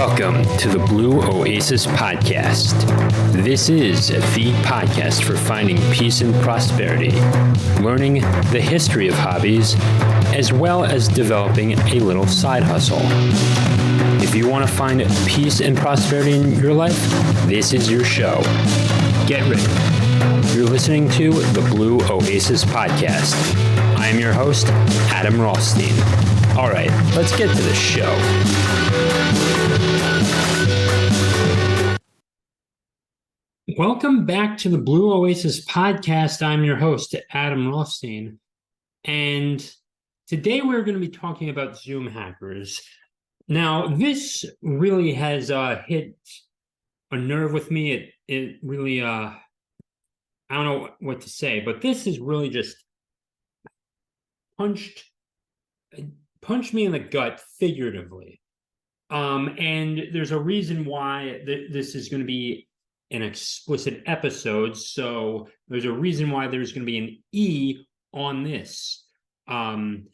Welcome to the Blue Oasis Podcast. This is the podcast for finding peace and prosperity, learning the history of hobbies, as well as developing a little side hustle. If you want to find peace and prosperity in your life, this is your show. Get ready. You're listening to the Blue Oasis Podcast. I am your host, Adam Rothstein. All right, let's get to the show. Welcome back to the Blue Oasis podcast. I'm your host, Adam Rothstein. And today we're going to be talking about Zoom hackers. Now, this really has uh, hit a nerve with me. It it really uh I don't know what to say, but this is really just punched punched me in the gut figuratively. Um, and there's a reason why th- this is going to be an explicit episode. So there's a reason why there's going to be an E on this um,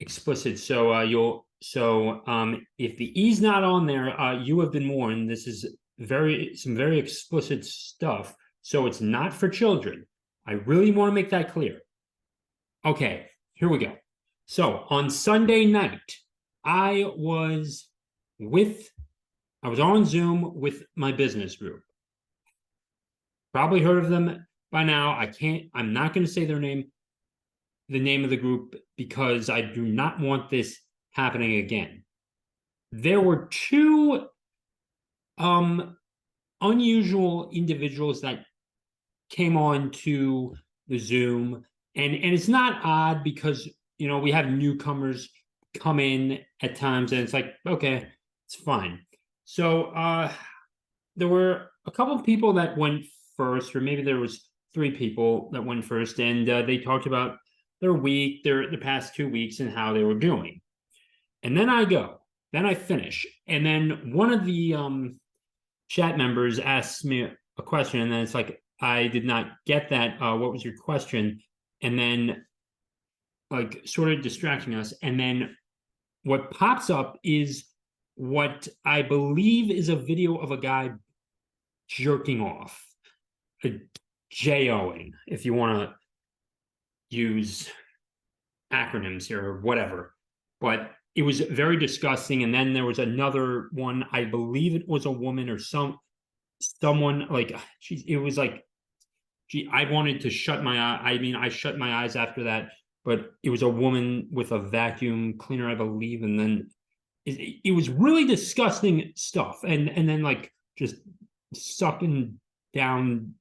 explicit. So uh, you'll so um, if the E's not on there, uh, you have been warned. This is very some very explicit stuff. So it's not for children. I really want to make that clear. Okay, here we go. So on Sunday night, I was with I was on Zoom with my business group. Probably heard of them by now. I can't, I'm not going to say their name, the name of the group, because I do not want this happening again. There were two um unusual individuals that came on to the Zoom. And and it's not odd because you know we have newcomers come in at times and it's like, okay, it's fine. So uh there were a couple of people that went first, or maybe there was three people that went first, and uh, they talked about their week, their the past two weeks, and how they were doing. And then I go, then I finish, and then one of the um, chat members asks me a question, and then it's like I did not get that. Uh, what was your question? And then like sort of distracting us, and then what pops up is what I believe is a video of a guy jerking off JOing, if you want to use acronyms here or whatever. But it was very disgusting. And then there was another one, I believe it was a woman or some someone like she it was like gee, I wanted to shut my eye. I mean, I shut my eyes after that, but it was a woman with a vacuum cleaner, I believe, and then it, it was really disgusting stuff. And and then like just sucking down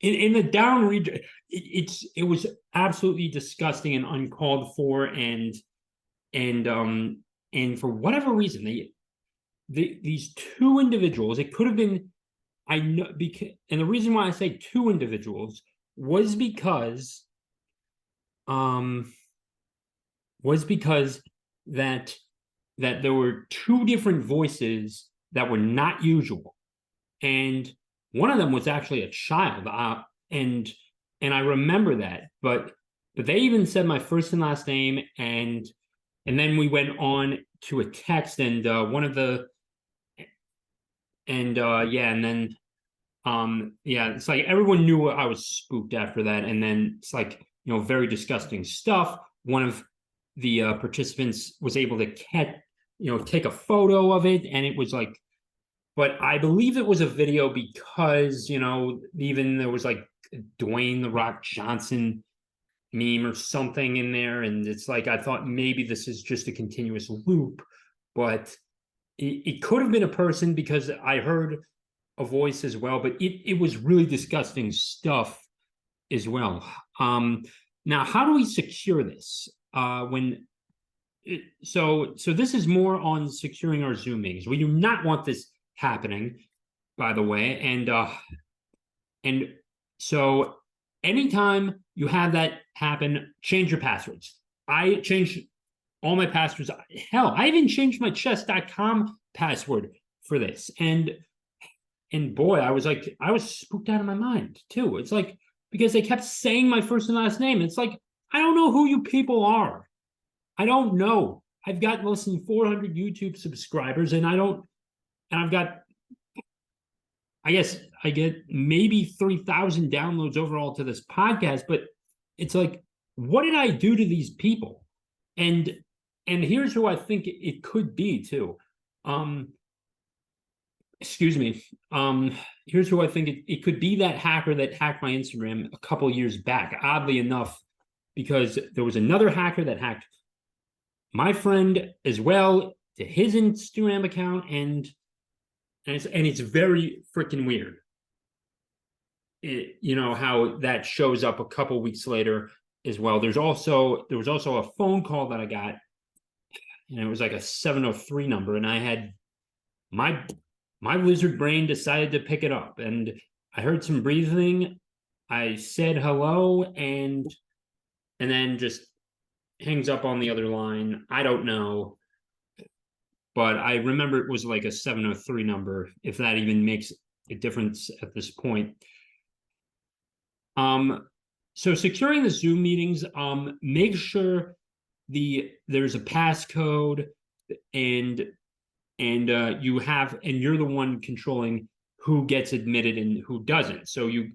in, in the down region, it, it's it was absolutely disgusting and uncalled for, and and um and for whatever reason, they, the these two individuals, it could have been, I know because, and the reason why I say two individuals was because, um, was because that that there were two different voices that were not usual, and one of them was actually a child, uh, and and I remember that. But but they even said my first and last name, and and then we went on to a text, and uh, one of the and uh, yeah, and then um yeah, it's like everyone knew I was spooked after that, and then it's like you know very disgusting stuff. One of the uh, participants was able to catch you know take a photo of it, and it was like but I believe it was a video because you know even there was like Dwayne the Rock Johnson meme or something in there, and it's like I thought maybe this is just a continuous loop, but it, it could have been a person because I heard a voice as well, but it it was really disgusting stuff as well. Um, now, how do we secure this? Uh, when it, so so this is more on securing our Zoom meetings. We do not want this happening, by the way. And uh and so anytime you have that happen, change your passwords. I changed all my passwords. Hell, I even changed my chess.com password for this. And and boy, I was like, I was spooked out of my mind too. It's like because they kept saying my first and last name. It's like, I don't know who you people are. I don't know. I've got less than 400 YouTube subscribers, and I don't and I've got I guess I get maybe 3,000 downloads overall to this podcast, but it's like, what did I do to these people? And and here's who I think it could be too. Um, excuse me. Um, here's who I think it, it could be that hacker that hacked my Instagram a couple years back, oddly enough, because there was another hacker that hacked my friend as well to his Instagram account, and and it's and it's very freaking weird. It, you know how that shows up a couple weeks later as well. There's also there was also a phone call that I got, and it was like a 703 number, and I had my my lizard brain decided to pick it up, and I heard some breathing. I said hello, and and then just hangs up on the other line. I don't know. But I remember it was like a 703 number, if that even makes a difference at this point. Um, so securing the Zoom meetings, um, make sure the there's a passcode and and uh, you have and you're the one controlling who gets admitted and who doesn't. So you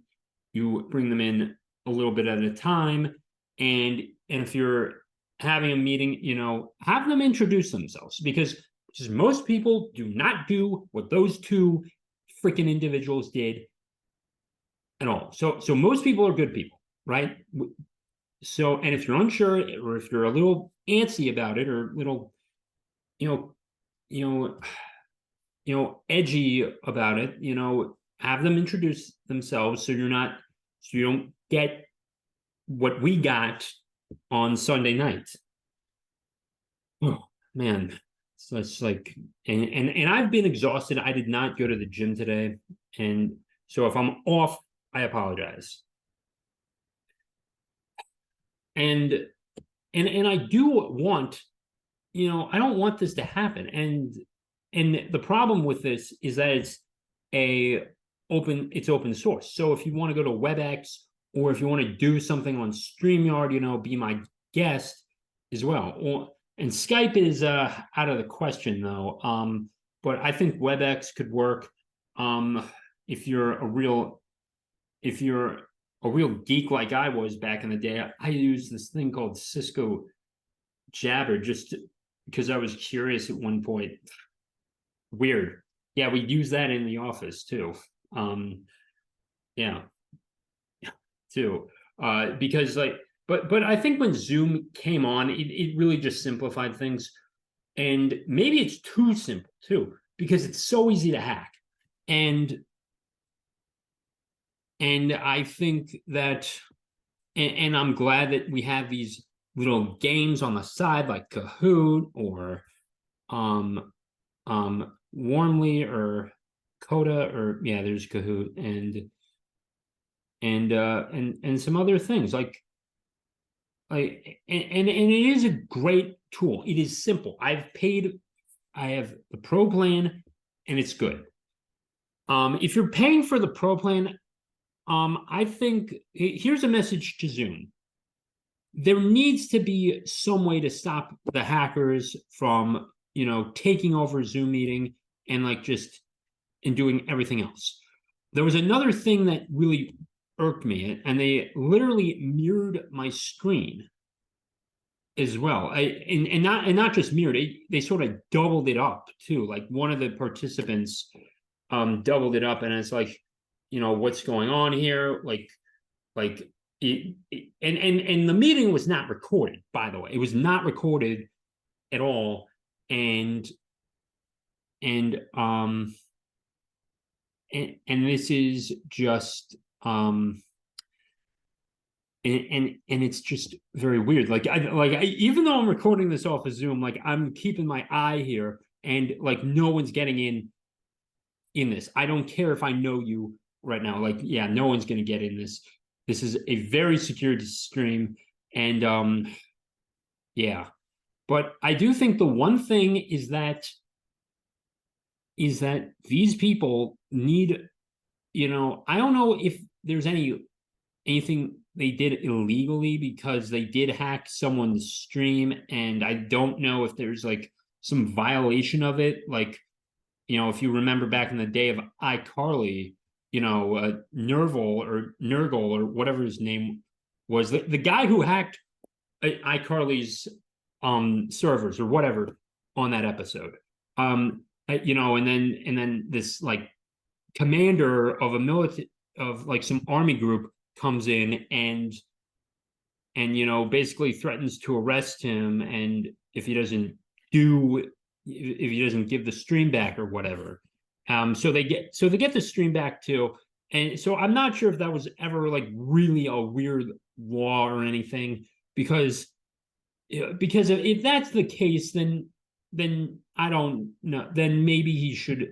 you bring them in a little bit at a time, and and if you're having a meeting, you know, have them introduce themselves because because most people do not do what those two freaking individuals did at all. So so most people are good people, right? So and if you're unsure or if you're a little antsy about it or a little, you know, you know, you know, edgy about it, you know, have them introduce themselves so you're not so you don't get what we got on Sunday night. Oh man, so it's like, and and and I've been exhausted. I did not go to the gym today, and so if I'm off, I apologize. And and and I do want, you know, I don't want this to happen. And and the problem with this is that it's a open, it's open source. So if you want to go to WebEx or if you want to do something on StreamYard, you know, be my guest as well. Or and Skype is uh, out of the question though. Um, but I think WebEx could work um, if you're a real if you're a real geek like I was back in the day. I used this thing called Cisco Jabber just because I was curious at one point. Weird. Yeah, we use that in the office too. Um, yeah, too. Uh, because like but but I think when Zoom came on, it, it really just simplified things. And maybe it's too simple too, because it's so easy to hack. And and I think that and, and I'm glad that we have these little games on the side like Kahoot or um um Warmly or Coda or yeah, there's Kahoot and and uh and and some other things like and, and and it is a great tool. It is simple. I've paid i have the pro plan and it's good. Um if you're paying for the pro plan um i think here's a message to zoom. There needs to be some way to stop the hackers from you know taking over zoom meeting and like just and doing everything else. There was another thing that really irked me, and they literally mirrored my screen as well. I and, and not and not just mirrored it, they sort of doubled it up too. Like one of the participants um doubled it up, and it's like, you know, what's going on here? Like, like it, it, and and and the meeting was not recorded, by the way. It was not recorded at all, and and um and, and this is just um and and, and it's just very weird. Like i like I, even though i'm recording this off of zoom like i'm keeping my eye here and like no one's getting in in this. I don't care if i know you right now. Like yeah no one's going to get in this. This is a very secure stream and um yeah. But i do think the one thing is that is that these people need you know i don't know if there's any anything they did it illegally because they did hack someone's stream and I don't know if there's like some violation of it like you know, if you remember back in the day of iCarly, you know, uh, Nerval or Nergal or whatever his name was, the, the guy who hacked iCarly's um servers or whatever on that episode. Um, uh, you know, and then and then this like commander of a military of like some army group comes in and and you know basically threatens to arrest him. And if he doesn't do if he doesn't give the stream back or whatever. Um so they get so they get the stream back too and so i'm not sure if that was ever like really a weird law or anything. Because because if that's the case then then i don't know. Then maybe he should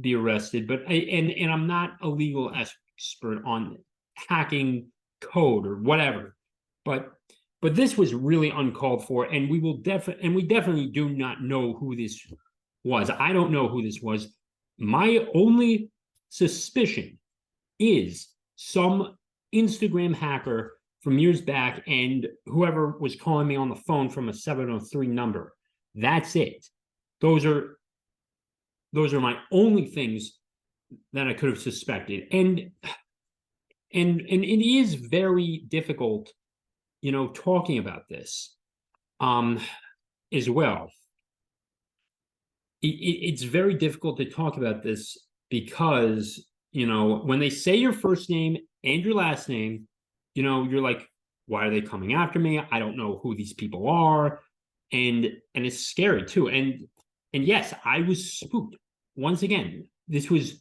be arrested. But I, and and i'm not a legal expert on hacking code or whatever. But but this was really uncalled for and we will definitely and we definitely do not know who this was. I don't know who this was. My only suspicion is some instagram hacker from years back and whoever was calling me on the phone from a 703 number. That's it. Those are those are my only things that i could have suspected. And and and it is very difficult you know talking about this um as well. It, it, it's very difficult to talk about this because you know when they say your first name and your last name you know you're like why are they coming after me? I don't know who these people are. And and it's scary too. And and yes i was spooked. Once again this was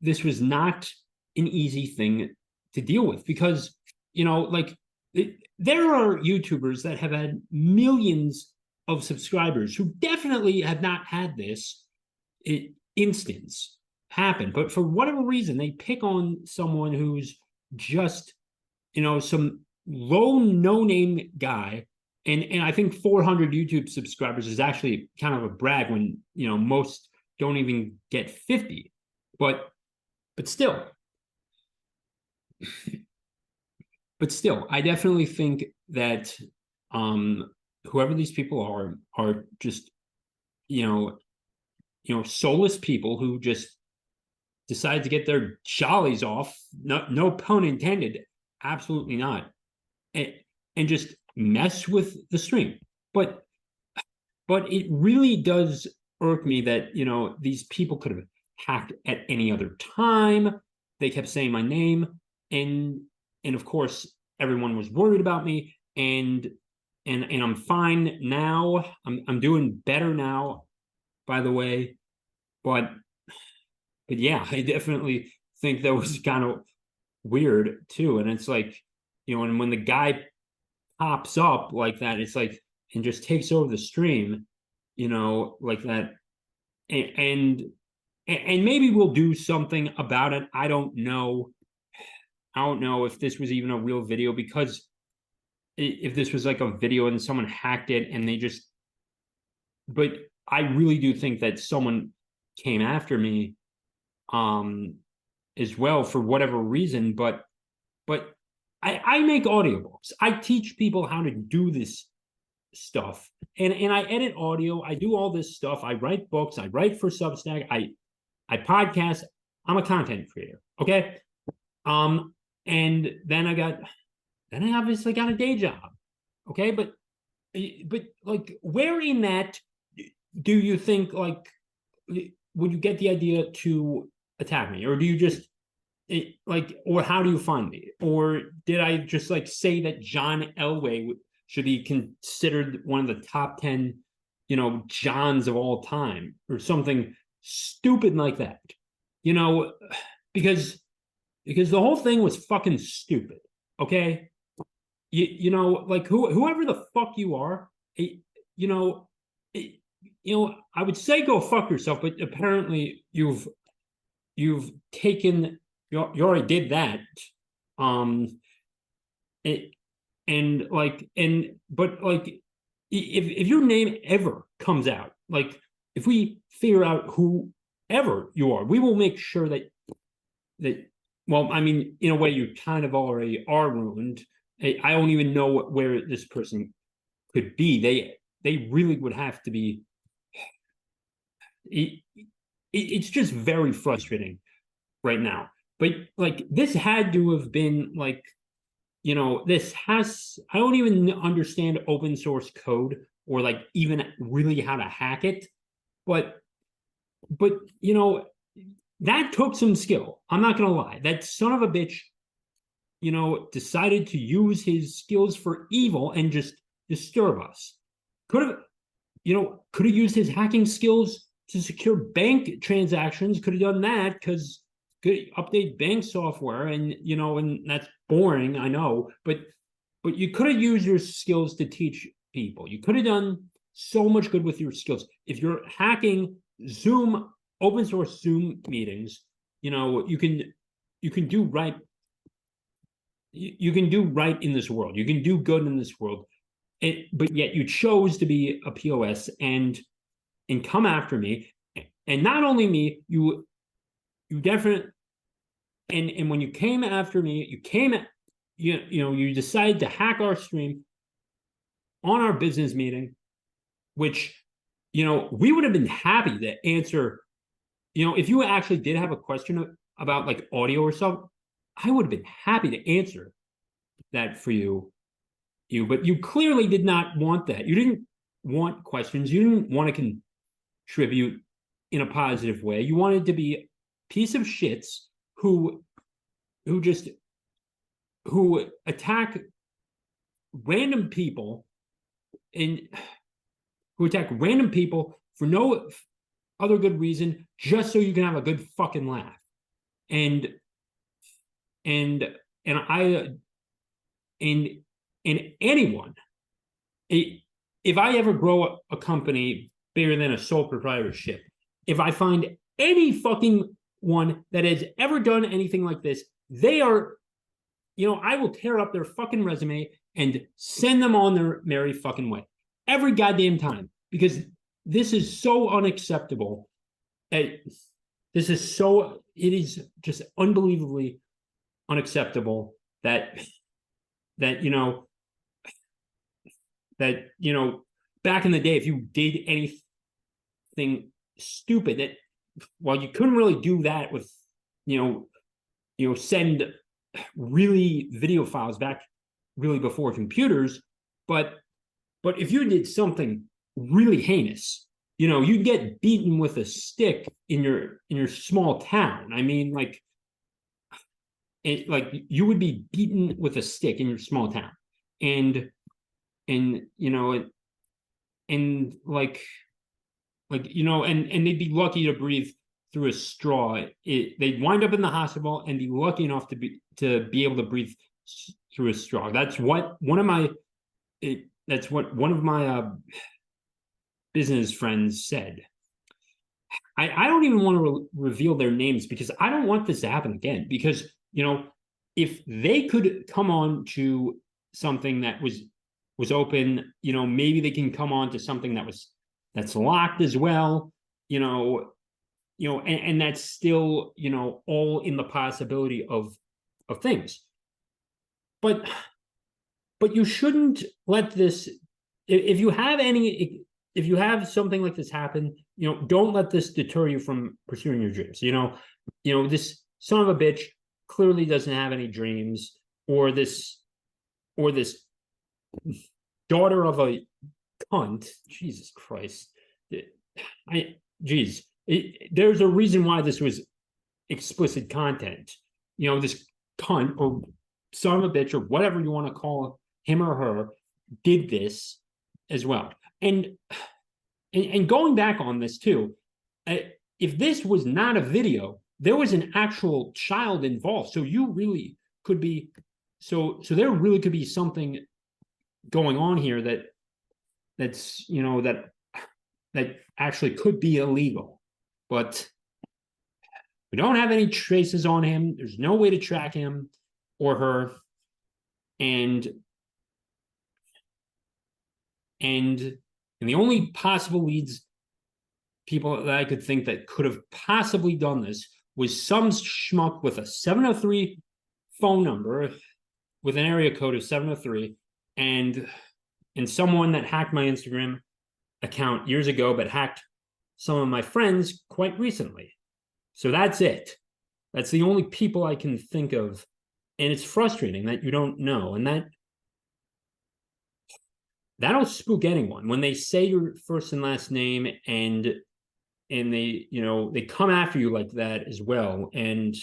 this was not an easy thing to deal with because you know like it, there are youtubers that have had millions of subscribers who definitely have not had this it, instance happen. But for whatever reason they pick on someone who's just you know some low no name guy. And and i think 400 youtube subscribers is actually kind of a brag when you know most don't even get 50 but but still but still i definitely think that um whoever these people are are just you know you know soulless people who just decide to get their jollies off no no pun intended absolutely not and, and just mess with the string. but but it really does irk me that you know these people could have hacked at any other time they kept saying my name and and of course everyone was worried about me and and and I'm fine now. I'm I'm doing better now, by the way. But but yeah, I definitely think that was kind of weird too. And it's like, you know, and when the guy pops up like that, it's like and just takes over the stream, you know, like that. And and and maybe we'll do something about it. I don't know. I don't know if this was even a real video because if this was like a video and someone hacked it and they just but I really do think that someone came after me um as well for whatever reason but but I I make audiobooks. I teach people how to do this stuff and and I edit audio. I do all this stuff. I write books. I write for Substack. I I podcast. I'm a content creator. Okay. Um, and then I got then I obviously got a day job. Okay, but but like where in that do you think like would you get the idea to attack me? Or do you just it, like or how do you find me? Or did i just like say that john elway should be considered one of the top 10 you know johns of all time or something stupid like that? You know because because the whole thing was fucking stupid okay you, you know, like who, whoever the fuck you are, you know, you know, I would say go fuck yourself, but apparently you've you've taken you, you already did that. Um, it, and like and but like if if your name ever comes out, like if we figure out whoever you are, we will make sure that that well, I mean, in a way, you kind of already are ruined I don't even know where this person could be. They they really would have to be. it, it's just very frustrating right now. But like this had to have been like, you know, this has I don't even understand open source code or like even really how to hack it, but but you know that took some skill. I'm not gonna lie. That son of a bitch, you know, decided to use his skills for evil and just disturb us. Could have, you know, could have used his hacking skills to secure bank transactions. Could have done that because could update bank software and you know, and that's boring, I know, but but you could have used your skills to teach people. You could have done so much good with your skills. If you're hacking Zoom open source Zoom meetings, you know, you can you can do right. You, you can do right in this world. You can do good in this world. It, but yet you chose to be a POS and and come after me. And not only me, you you definitely and and when you came after me, you came at you you know you decided to hack our stream on our business meeting, which you know we would have been happy to answer you know, if you actually did have a question about like audio or something, I would have been happy to answer that for you. You, but you clearly did not want that. You didn't want questions. You didn't want to contribute in a positive way. You wanted to be a piece of shits who, who just, who attack random people and who attack random people for no other good reason, just so you can have a good fucking laugh. And and and I and and anyone, if I ever grow a, company bigger than a sole proprietorship, if I find any fucking one that has ever done anything like this, they are, you know, I will tear up their fucking resume and send them on their merry fucking way every goddamn time because this is so unacceptable. This is so it is just unbelievably unacceptable that that you know that you know back in the day if you did anything stupid that well you couldn't really do that with you know you know send really video files back really before computers but but if you did something really heinous. You know, you'd get beaten with a stick in your in your small town. I mean, like, it, like you would be beaten with a stick in your small town, and and you know, it and like, like you know, and and they'd be lucky to breathe through a straw. It, they'd wind up in the hospital and be lucky enough to be to be able to breathe through a straw. That's what one of my it, that's what one of my uh, business friends said. I, I don't even want to re- reveal their names because I don't want this to happen again. Because, you know, if they could come on to something that was was open, you know, maybe they can come on to something that was that's locked as well, you know, you know, and, and that's still, you know, all in the possibility of of things. But but you shouldn't let this if you have any if you have something like this happen, you know, don't let this deter you from pursuing your dreams. You know, you know, this son of a bitch clearly doesn't have any dreams, or this, or this daughter of a cunt. Jesus Christ. I geez, it, there's a reason why this was explicit content. You know, this cunt or son of a bitch or whatever you want to call him or her did this as well and and, and going back on this too, uh, if this was not a video, there was an actual child involved. So you really could be so so there really could be something going on here that that's you know that that actually could be illegal. But we don't have any traces on him. There's no way to track him or her. And and and the only possible leads people that I could think that could have possibly done this was some schmuck with a 703 phone number with an area code of 703 and and someone that hacked my Instagram account years ago but hacked some of my friends quite recently. So that's it. That's the only people I can think of. And it's frustrating that you don't know. And that that'll spook anyone. When they say your first and last name and and they you know they come after you like that as well. And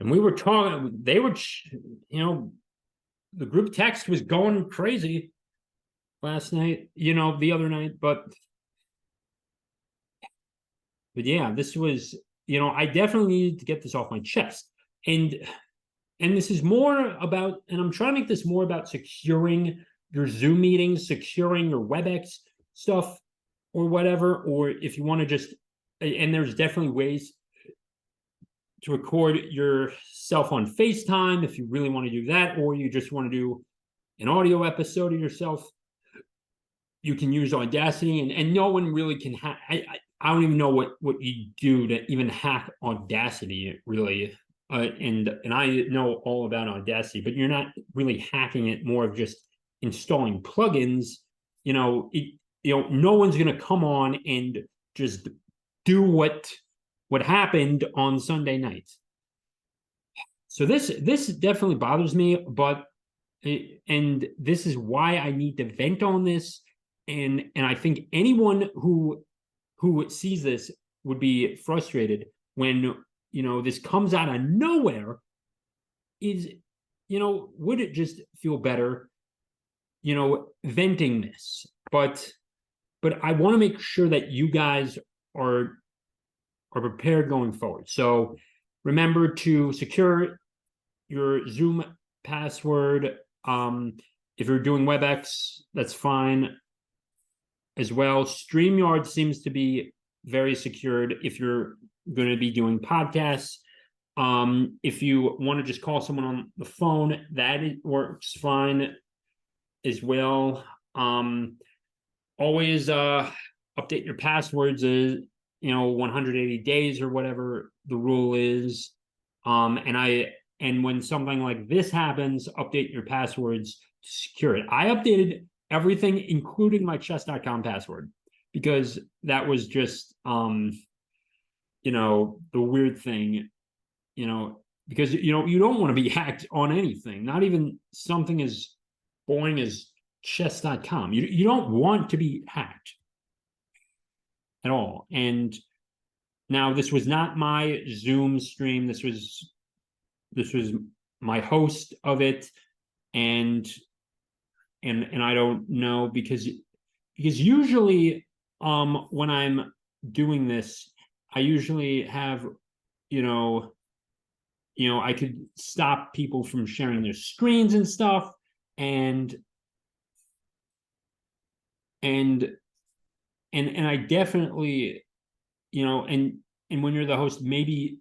and we were talking they were you know the group text was going crazy last night you know the other night but but yeah this was you know i definitely needed to get this off my chest. And and this is more about and i'm trying to make this more about securing your zoom meetings securing your webex stuff or whatever or if you want to just and there's definitely ways to record yourself on facetime if you really want to do that or you just want to do an audio episode of yourself you can use audacity and, and no one really can ha- I, I I don't even know what what you do to even hack Audacity, really. Uh, and and I know all about Audacity, but you're not really hacking it. More of just installing plugins. You know, it, you know, no one's going to come on and just do what what happened on Sunday night. So this this definitely bothers me, but eh, and this is why I need to vent on this. And and I think anyone who who sees this would be frustrated when you know this comes out of nowhere is you know would it just feel better you know venting this but but i want to make sure that you guys are are prepared going forward so remember to secure your zoom password um if you're doing webex that's fine as well. StreamYard seems to be very secured if you're going to be doing podcasts. Um, if you want to just call someone on the phone, that works fine as well. Um, always uh, update your passwords, uh, you know, 180 days or whatever the rule is. Um, and I and when something like this happens, update your passwords to secure it. I updated everything, including my chess.com password, because that was just, um, you know, the weird thing, you know, because, you know, you don't want to be hacked on anything, not even something as boring as chess.com. You, you don't want to be hacked at all. And now this was not my Zoom stream. This was, this was my host of it. And and and I don't know because because usually um when I'm doing this, I usually have you know you know I could stop people from sharing their screens and stuff and and and and I definitely you know and and when you're the host maybe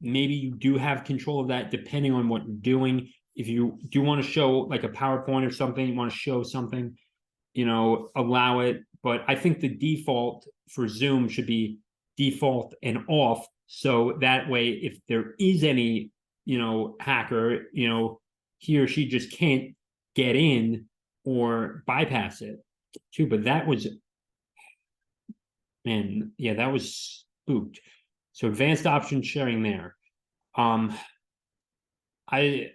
maybe you do have control of that depending on what you're doing if you do want to show like a PowerPoint or something, you want to show something, you know, allow it. But I think the default for Zoom should be default and off. So that way, if there is any, you know, hacker, you know, he or she just can't get in or bypass it too. But that was, man, yeah, that was spooked. So advanced option sharing there. Um, I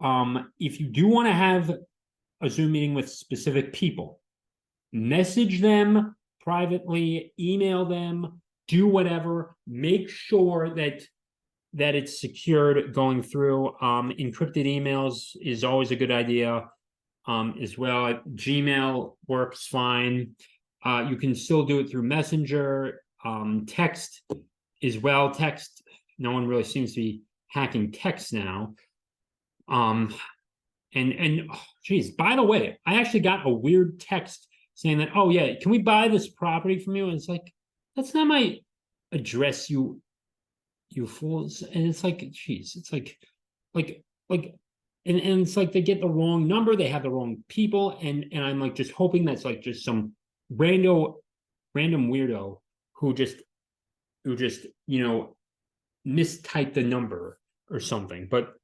um, if you do want to have a Zoom meeting with specific people, message them privately, email them, do whatever. Make sure that that it's secured going through. Um, encrypted emails is always a good idea um, as well. Gmail works fine. Uh, you can still do it through Messenger, um, text as well. Text, no one really seems to be hacking text now. Um, and and oh, geez, by the way, I actually got a weird text saying that, oh yeah, can we buy this property from you? And it's like, that's not my address, you you fools. And it's like, geez, it's like, like, like, and, and it's like they get the wrong number, they have the wrong people, and and I'm like just hoping that's like just some random random weirdo who just who just you know mistyped the number or something. But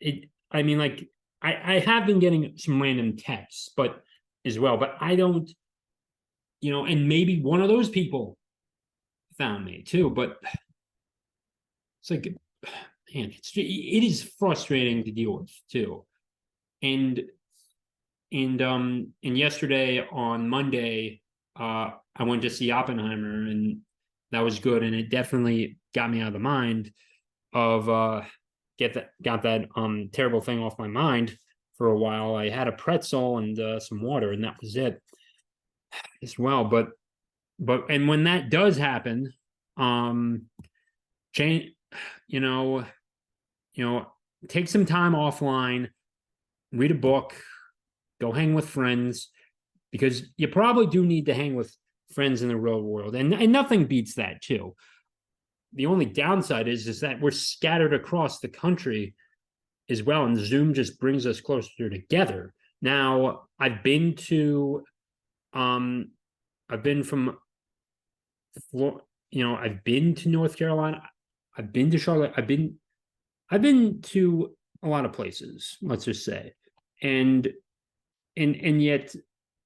it I mean, like I, I have been getting some random texts, but as well, but I don't, you know, and maybe one of those people found me too, but it's like, man, it's it is frustrating to deal with too. And and um and yesterday on Monday, uh, I went to see Oppenheimer, and that was good, and it definitely got me out of the mind of uh get that got that um terrible thing off my mind for a while. I had a pretzel and uh, some water, and that was it as well. But but and when that does happen, um, change, you know, you know, take some time offline, read a book, go hang with friends, because you probably do need to hang with friends in the real world, and and nothing beats that too. The only downside is is that we're scattered across the country as well, and Zoom just brings us closer together. Now, I've been to, um, I've been from, you know, I've been to North Carolina, I've been to Charlotte, I've been, I've been to a lot of places. Let's just say, and, and and yet,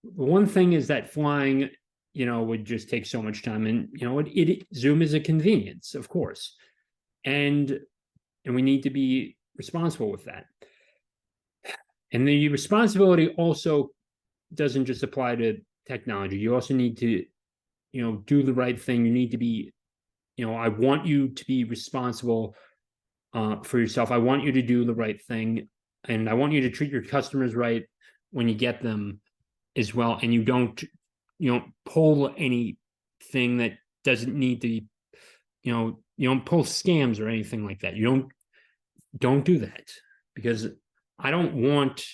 one thing is that flying, you know, would just take so much time, and you know, it, it Zoom is a convenience, of course, and and we need to be responsible with that. And the responsibility also doesn't just apply to technology. You also need to, you know, do the right thing. You need to be, you know, I want you to be responsible uh, for yourself. I want you to do the right thing, and I want you to treat your customers right when you get them as well. And you don't, you don't pull anything that doesn't need to, you know, you don't pull scams or anything like that. You don't don't do that because I don't want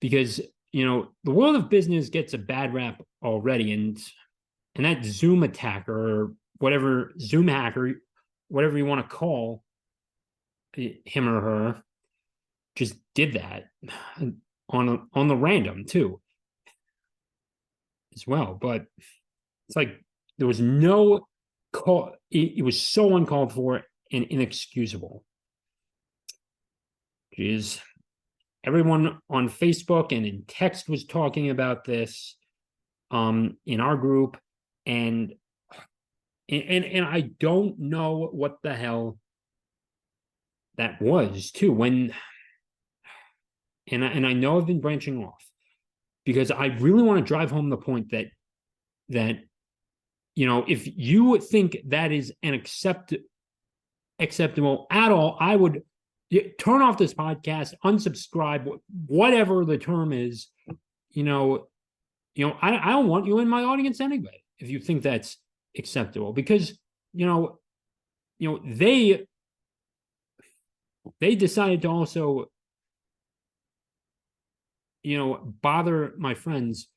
because you know the world of business gets a bad rap already and and that zoom attacker or whatever zoom hacker whatever you want to call him or her just did that on a, on the random too as well. But it's like there was no call it, it was so uncalled for and inexcusable. Geez, everyone on Facebook and in text was talking about this um, in our group, and and and I don't know what the hell that was too. When and I, and I know I've been branching off because I really want to drive home the point that that you know if you think that is an accept acceptable at all, I would turn off this podcast, unsubscribe, whatever the term is. You know, you know, I, I don't want you in my audience anyway. If you think that's acceptable, because you know, you know they they decided to also you know bother my friends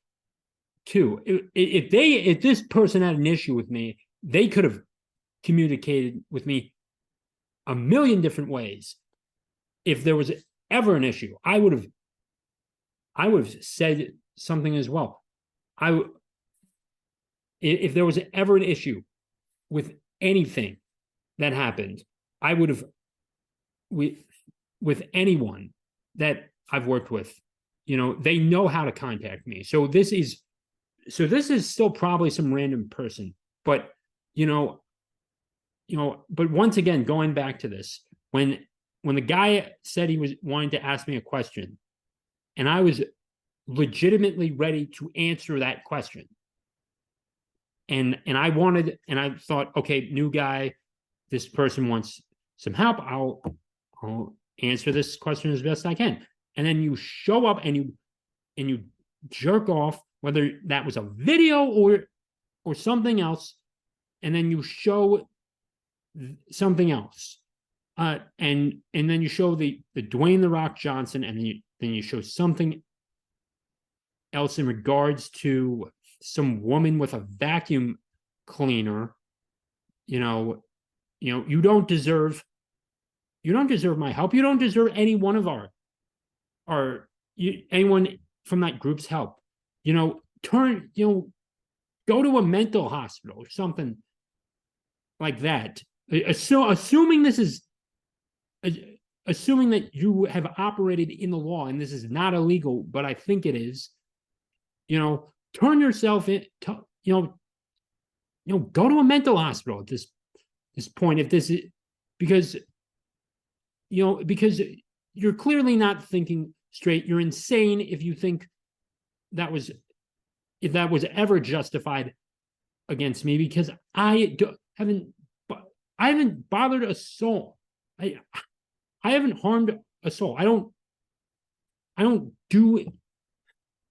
too if they if this person had an issue with me they could have communicated with me a million different ways if there was ever an issue, I would have I would have said something as well. I if there was ever an issue with anything that happened, I would have with with anyone that I've worked with, you know, they know how to contact me. So this is so this is still probably some random person, but you know, you know, but once again, going back to this, when when the guy said he was wanting to ask me a question, and I was legitimately ready to answer that question. And and I wanted, and I thought, okay, new guy, this person wants some help. I'll I'll answer this question as best I can. And then you show up and you and you jerk off, whether that was a video or or something else, and then you show something else uh, and and then you show the the Dwayne the Rock Johnson, and then you then you show something else in regards to some woman with a vacuum cleaner. You know, you know, you don't deserve you don't deserve my help. You don't deserve any one of our our you, anyone from that group's help. You know, turn you know, go to a mental hospital or something like that. Assu- assuming this is assuming that you have operated in the law and this is not illegal, but I think it is, you know, turn yourself in, to, you know, you know, go to a mental hospital at this this point if this is because you know, because you're clearly not thinking straight. You're insane if you think that was if that was ever justified against me because I do, haven't I haven't bothered a soul. I I haven't harmed a soul. I don't I don't do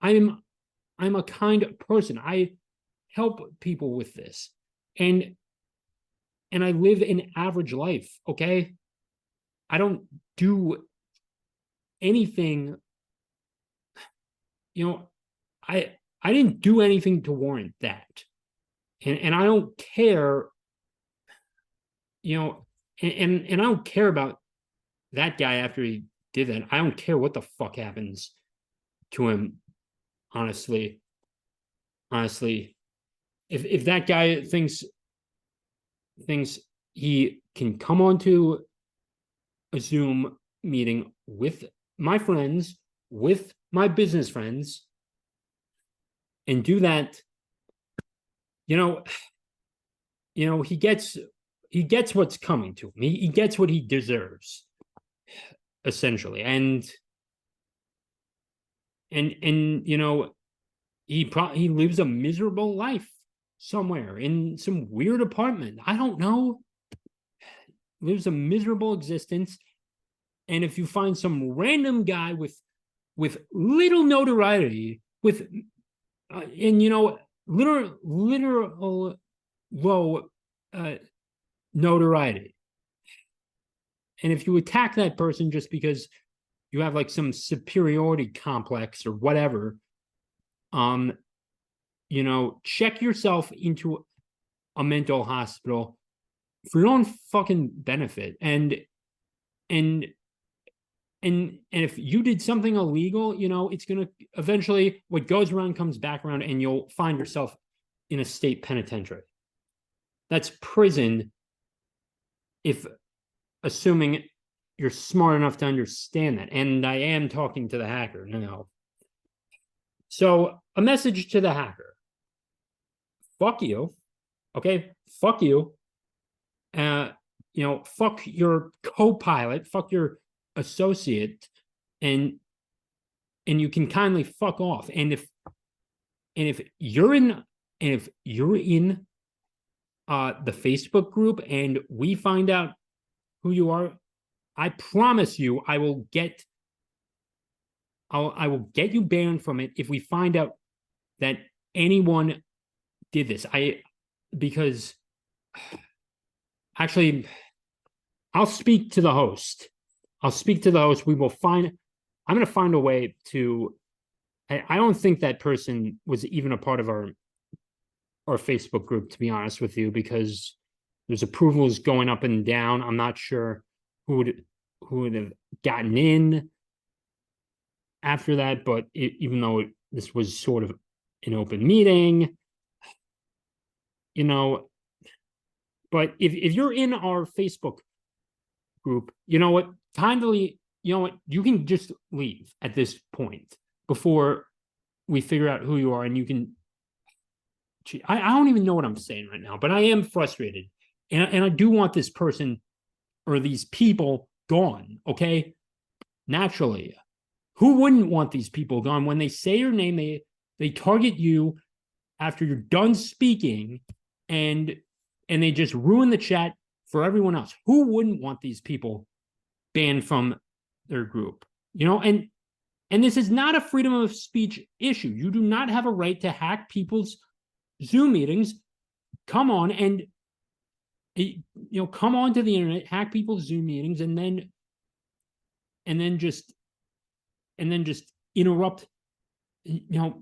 I'm I'm a kind person. I help people with this. And and I live an average life, okay? I don't do anything you know, I I didn't do anything to warrant that. And and I don't care you know, and, and and I don't care about that guy after he did that. I don't care what the fuck happens to him, honestly. Honestly. If if that guy thinks thinks he can come onto a Zoom meeting with my friends, with my business friends, and do that, you know, you know, he gets he gets what's coming to him. He, he gets what he deserves, essentially. And and and you know, he pro- he lives a miserable life somewhere in some weird apartment. I don't know. Lives a miserable existence. And if you find some random guy with with little notoriety, with uh, and you know, literal literal low uh, notoriety. And if you attack that person just because you have like some superiority complex or whatever, um, you know, check yourself into a mental hospital for your own fucking benefit. And and and and if you did something illegal, you know, it's gonna eventually what goes around comes back around, and you'll find yourself in a state penitentiary. That's prison if assuming you're smart enough to understand that. And I am talking to the hacker now. So, a message to the hacker fuck you. Okay. Fuck you. Uh, you know, fuck your co pilot, fuck your associate, and and you can kindly fuck off. And if and if you're in and if you're in uh, the Facebook group and we find out who you are, I promise you, I will get, I'll, I will get you banned from it if we find out that anyone did this. I because actually, I'll speak to the host. I'll speak to the host. We will find. I'm going to find a way to. I, I don't think that person was even a part of our our Facebook group, to be honest with you, because there's approvals going up and down. I'm not sure who would who would have gotten in after that, but it, even though it, this was sort of an open meeting, you know, but if if you're in our Facebook group, you know what, kindly, you know what, you can just leave at this point before we figure out who you are, and you can I, I don't even know what I'm saying right now, but I am frustrated. And, and I do want this person or these people gone, okay? Naturally. Who wouldn't want these people gone? When they say your name, they they target you after you're done speaking and and they just ruin the chat for everyone else. Who wouldn't want these people banned from their group? You know, and and this is not a freedom of speech issue. You do not have a right to hack people's Zoom meetings, come on and eh, you know come on to the internet, hack people's Zoom meetings, and then and then just and then just interrupt, you know,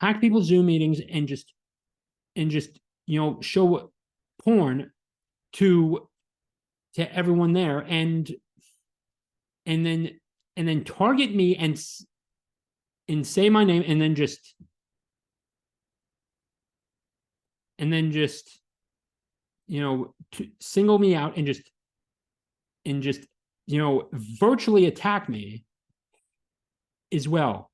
hack people's Zoom meetings and just and just you know show porn to to everyone there. And and then and then target me and and say my name and then just and then just you know to single me out and just and just you know virtually attack me as well.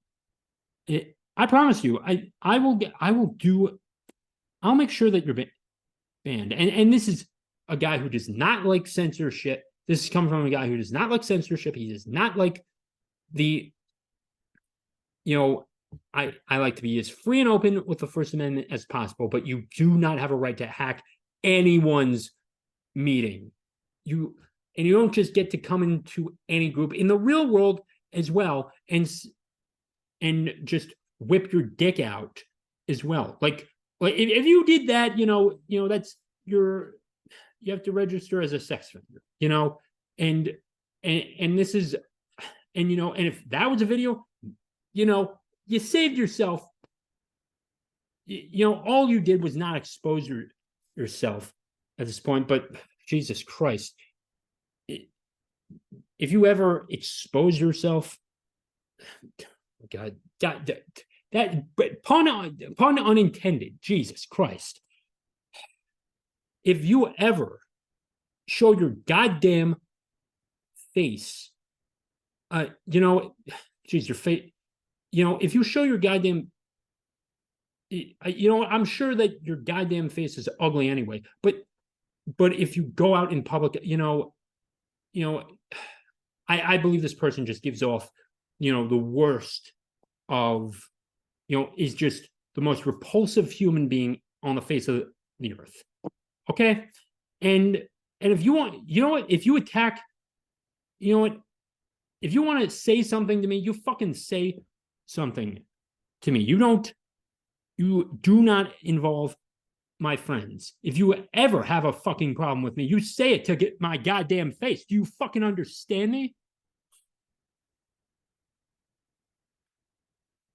It, i promise you i i will get i will do i'll make sure that you're banned. And and this is a guy who does not like censorship. This is coming from a guy who does not like censorship. He does not like the, you know, I I like to be as free and open with the First Amendment as possible, but you do not have a right to hack anyone's meeting. You and you don't just get to come into any group in the real world as well and and just whip your dick out as well. Like, like if, if you did that, you know, you know that's your you have to register as a sex offender, you know, and and and this is and you know, and if that was a video, you know, you saved yourself. You, you know, all you did was not expose your, yourself at this point, but Jesus Christ, if you ever expose yourself, God, that, that, that pun, pun unintended, Jesus Christ. If you ever show your goddamn face, uh, you know, geez, your face, you know, if you show your goddamn, you know, I'm sure that your goddamn face is ugly anyway, but, but if you go out in public, you know, you know, I, I believe this person just gives off, you know, the worst of, you know, is just the most repulsive human being on the face of the earth. Okay. And and if you want, you know what, if you attack, you know what, if you want to say something to me, you fucking say something to me. You don't, you do not involve my friends. If you ever have a fucking problem with me, you say it to get my goddamn face. Do you fucking understand me?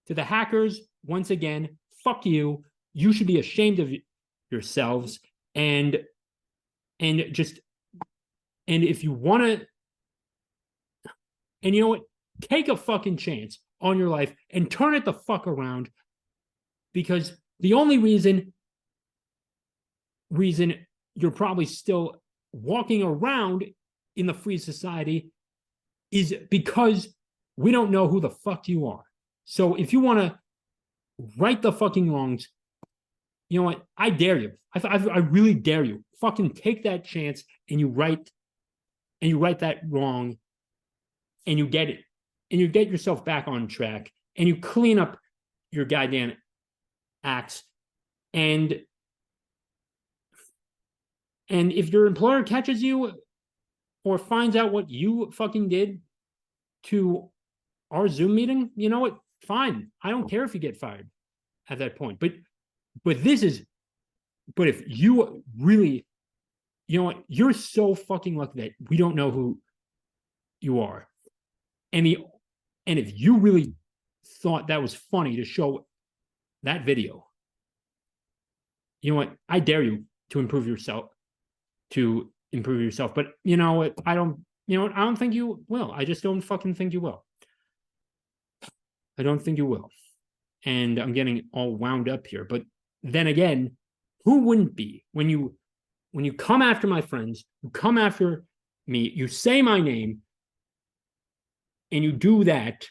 To the hackers, once again, fuck you. You should be ashamed of yourselves and and just and if you want to and you know what take a fucking chance on your life and turn it the fuck around because the only reason reason you're probably still walking around in the free society is because we don't know who the fuck you are. So if you want to right the fucking wrongs, you know what? I dare you. I, I, I really dare you. Fucking take that chance and you write and you write that wrong and you get it and you get yourself back on track and you clean up your goddamn acts and and if your employer catches you or finds out what you fucking did to our Zoom meeting, you know what? Fine. I don't care if you get fired at that point. But but this is but if you really you know what, you're so fucking lucky that we don't know who you are. And the and if you really thought that was funny to show that video, you know what? I dare you to improve yourself, to improve yourself. But you know what? I don't, you know what? I don't think you will. I just don't fucking think you will. I don't think you will. And I'm getting all wound up here. But then again, who wouldn't be when you when you come after my friends, you come after me, you say my name, and you do that,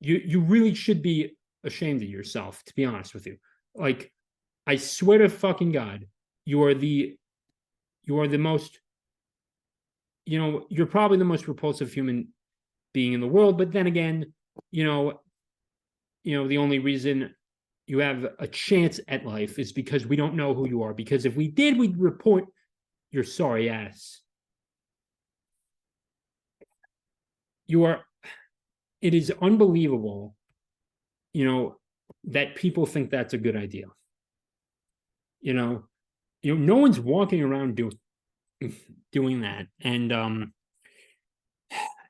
you you really should be ashamed of yourself, to be honest with you. Like, I swear to fucking God, you are the you are the most you know, you're probably the most repulsive human being in the world, but then again, you know, you know, the only reason you have a chance at life is because we don't know who you are. Because if we did, we'd report your sorry ass. You are, it is unbelievable, you know, that people think that's a good idea. You know, you know, no one's walking around doing doing that. And um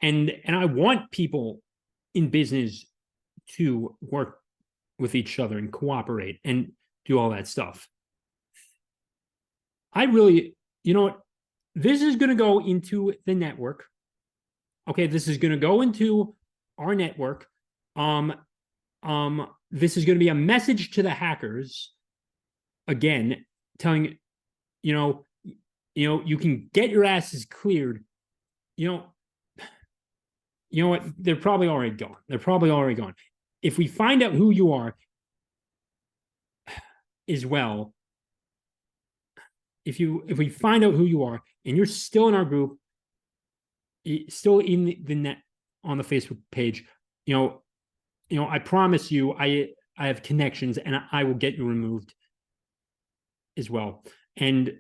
and and I want people in business to work with each other and cooperate and do all that stuff. I really, you know what? This is going to go into the network. Okay, this is going to go into our network. Um, um, this is going to be a message to the hackers again, telling you know, you know, you can get your asses cleared. You know, you know what? They're probably already gone. They're probably already gone if we find out who you are as well, if you if we find out who you are and you're still in our group, still in the, net on the Facebook page, you know, you know, I promise you, I I have connections and I will get you removed as well. And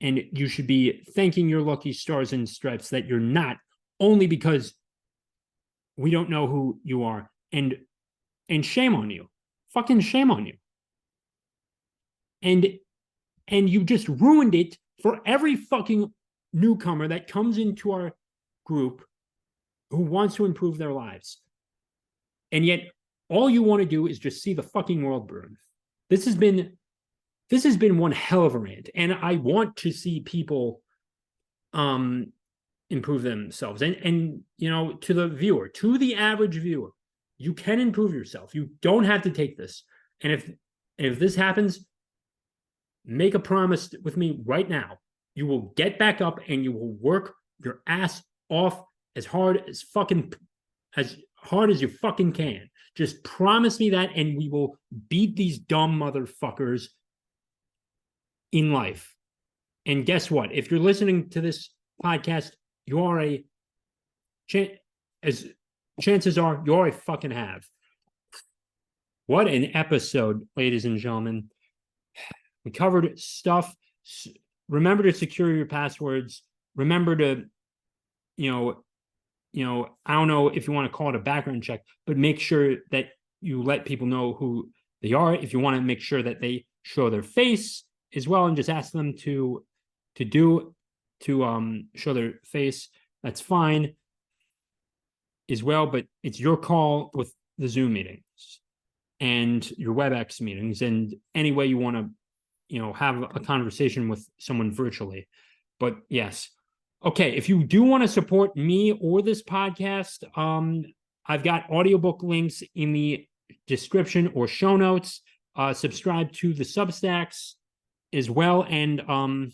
and you should be thanking your lucky stars and stripes that you're not only because we don't know who you are. And and shame on you. Fucking shame on you. And and you just ruined it for every fucking newcomer that comes into our group who wants to improve their lives. And yet all you want to do is just see the fucking world burn. This has been this has been one hell of a rant. And i want to see people um improve themselves. And and you know to the viewer to the average viewer you can improve yourself. You don't have to take this. And if if this happens make a promise with me right now. You will get back up and you will work your ass off as hard as fucking as hard as you fucking can. Just promise me that and we will beat these dumb motherfuckers in life. And guess what? If you're listening to this podcast, you are a as chances are you are a fucking have. What an episode, ladies and gentlemen. We covered stuff. Remember to secure your passwords. Remember to, you know, you know, I don't know if you want to call it a background check, but make sure that you let people know who they are. If you want to make sure that they show their face, as well and just ask them to to do to um show their face that's fine as well but it's your call with the zoom meetings and your webex meetings and any way you want to you know have a conversation with someone virtually but yes okay if you do want to support me or this podcast um i've got audiobook links in the description or show notes uh subscribe to the substacks as well. And um,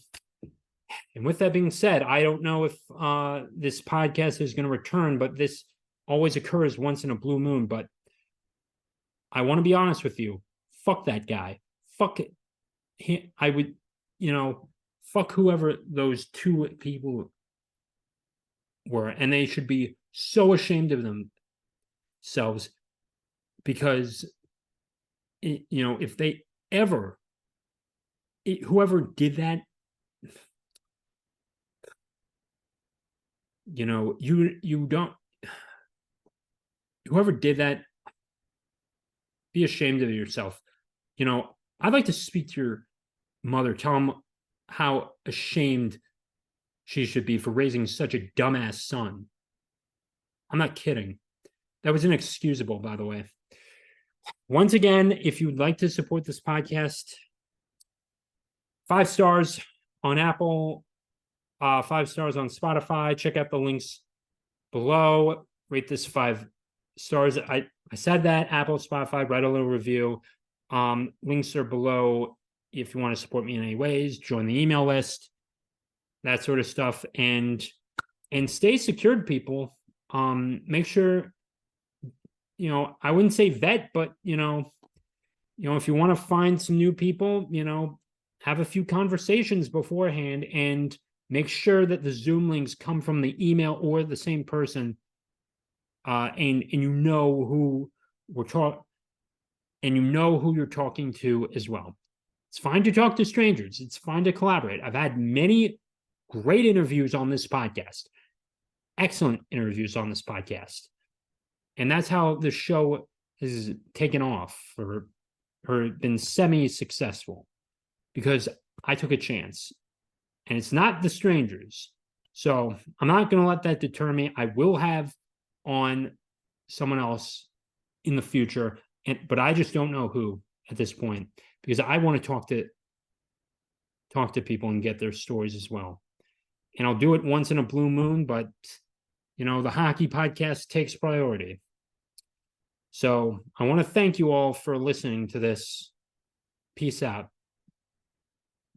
and with that being said, I don't know if uh this podcast is going to return, but this always occurs once in a blue moon. But I want to be honest with you. Fuck that guy. Fuck it. I would, you know, fuck whoever those two people were, and they should be so ashamed of themselves because, you know, if they ever it, whoever did that you know you you don't whoever did that be ashamed of yourself. You know i'd like to speak to your mother. Tell him how ashamed she should be for raising such a dumbass son. I'm not kidding. That was inexcusable by the way. Once again if you'd like to support this podcast five stars on Apple, uh, five stars on Spotify. Check out the links below. Rate this five stars. I, I said that Apple, Spotify, write a little review. Um, links are below if you want to support me in any ways. Join the email list, that sort of stuff, and and stay secured, people. Um, make sure you know I wouldn't say vet, but you know, you know if you want to find some new people, you know, have a few conversations beforehand and make sure that the zoom links come from the email or the same person uh, and and you know who we're talking and you know who you're talking to as well. It's fine to talk to strangers. It's fine to collaborate. I've had many great interviews on this podcast. Excellent interviews on this podcast. And that's how the show has taken off or or been semi successful because I took a chance and it's not the strangers. So I'm not going to let that deter me. I will have on someone else in the future, and but I just don't know who at this point because I want to talk to talk to people and get their stories as well. And I'll do it once in a blue moon, but you know, the hockey podcast takes priority. So I want to thank you all for listening to this. Peace out.